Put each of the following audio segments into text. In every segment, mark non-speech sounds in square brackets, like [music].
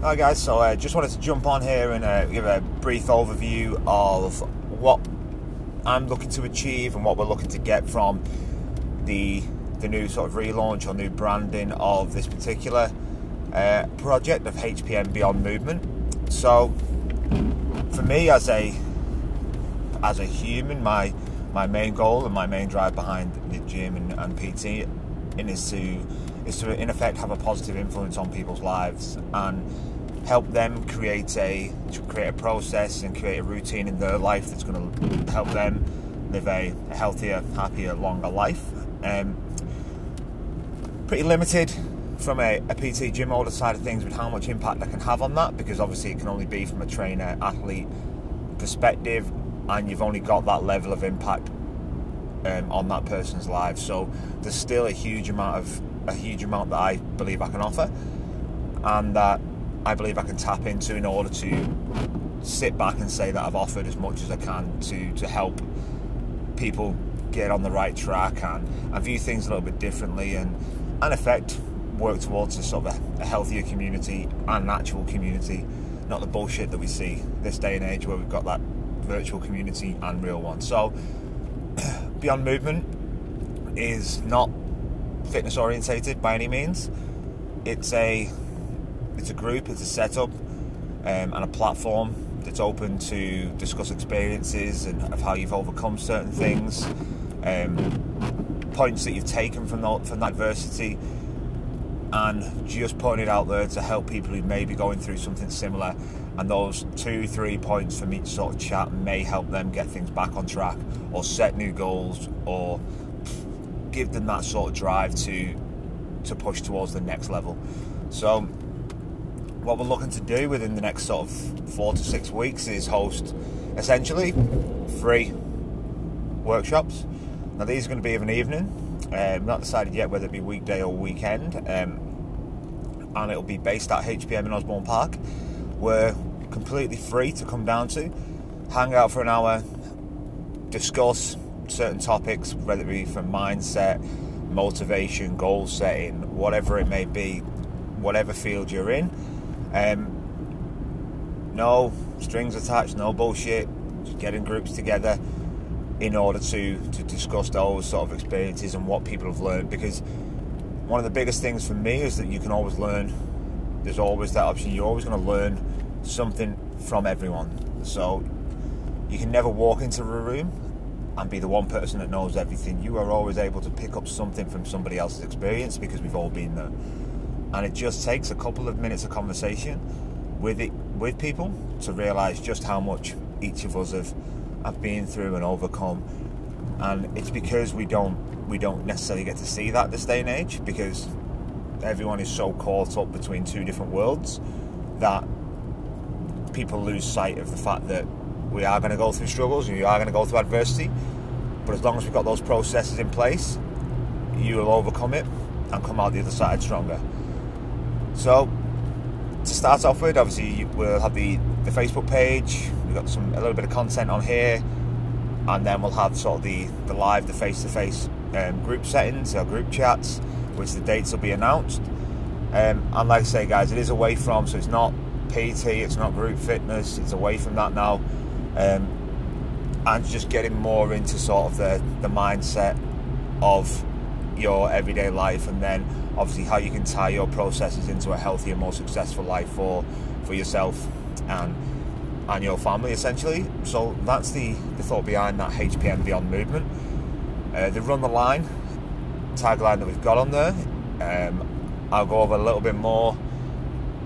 Hi guys, so I uh, just wanted to jump on here and uh, give a brief overview of what I'm looking to achieve and what we're looking to get from the the new sort of relaunch or new branding of this particular uh, project of HPM Beyond Movement. So, for me as a as a human, my my main goal and my main drive behind the gym and, and PT is to is to in effect have a positive influence on people's lives and help them create a create a process and create a routine in their life that's going to help them live a, healthier, happier, longer life. Um, pretty limited from a, a PT gym owner side of things with how much impact I can have on that because obviously it can only be from a trainer athlete perspective and you've only got that level of impact um, on that person's life. So there's still a huge amount of a huge amount that I believe I can offer, and that I believe I can tap into in order to sit back and say that I've offered as much as I can to to help people get on the right track and, and view things a little bit differently and in effect work towards a sort of a, a healthier community and an actual community, not the bullshit that we see this day and age where we've got that virtual community and real one. So [clears throat] Beyond Movement is not fitness orientated by any means. It's a it's a group, it's a setup, um, and a platform that's open to discuss experiences and of how you've overcome certain things, um, points that you've taken from the, from adversity, and just putting it out there to help people who may be going through something similar. And those two, three points from each sort of chat may help them get things back on track, or set new goals, or give them that sort of drive to to push towards the next level. So, what we're looking to do within the next sort of four to six weeks is host essentially free workshops. Now, these are going to be of an evening. Um, not decided yet whether it be weekday or weekend, um, and it'll be based at HPM in Osborne Park. We're completely free to come down to, hang out for an hour, discuss certain topics, whether it be from mindset, motivation, goal setting, whatever it may be, whatever field you're in. Um, no strings attached, no bullshit. Just getting groups together in order to, to discuss those sort of experiences and what people have learned. Because one of the biggest things for me is that you can always learn. There's always that option. You're always going to learn something from everyone. So you can never walk into a room and be the one person that knows everything. You are always able to pick up something from somebody else's experience because we've all been there. And it just takes a couple of minutes of conversation with it with people to realise just how much each of us have have been through and overcome. And it's because we don't we don't necessarily get to see that this day and age because everyone is so caught up between two different worlds that people lose sight of the fact that we are going to go through struggles, and you are going to go through adversity, but as long as we've got those processes in place, you will overcome it and come out the other side stronger. So, to start off with, obviously we'll have the, the Facebook page. We've got some a little bit of content on here, and then we'll have sort of the, the live, the face-to-face um, group settings or group chats, which the dates will be announced. Um, and like I say, guys, it is away from, so it's not PT, it's not group fitness, it's away from that now um, and just getting more into sort of the, the mindset of your everyday life and then obviously how you can tie your processes into a healthier more successful life for for yourself and and your family essentially. So that's the, the thought behind that HPM Beyond movement. Uh, the run the line tagline that we've got on there. Um, I'll go over a little bit more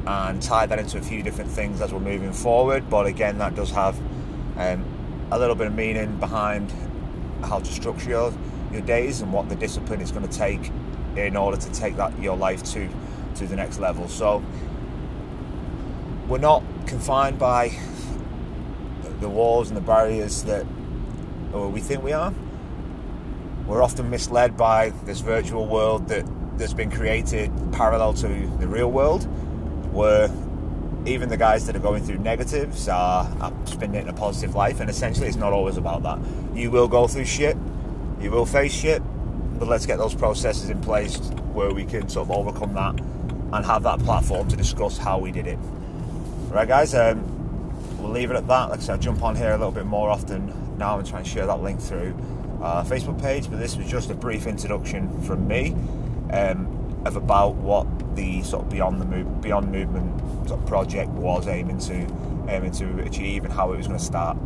and tie that into a few different things as we're moving forward but again that does have um, a little bit of meaning behind how to structure your, your days and what the discipline is going to take in order to take that your life to to the next level. So we're not confined by the walls and the barriers that we think we are. We're often misled by this virtual world that that's been created parallel to the real world, where even the guys that are going through negatives are, are spending a positive life, and essentially it's not always about that. You will go through shit, you will face shit, but let's get those processes in place where we can sort of overcome that and have that platform to discuss how we did it. Right, guys, um, we'll leave it at that. Like I said, I'll jump on here a little bit more often now and try and share that link through our Facebook page. But this was just a brief introduction from me um, of about what the sort of beyond the move, beyond movement sort of project was aiming to aiming to achieve and how it was going to start.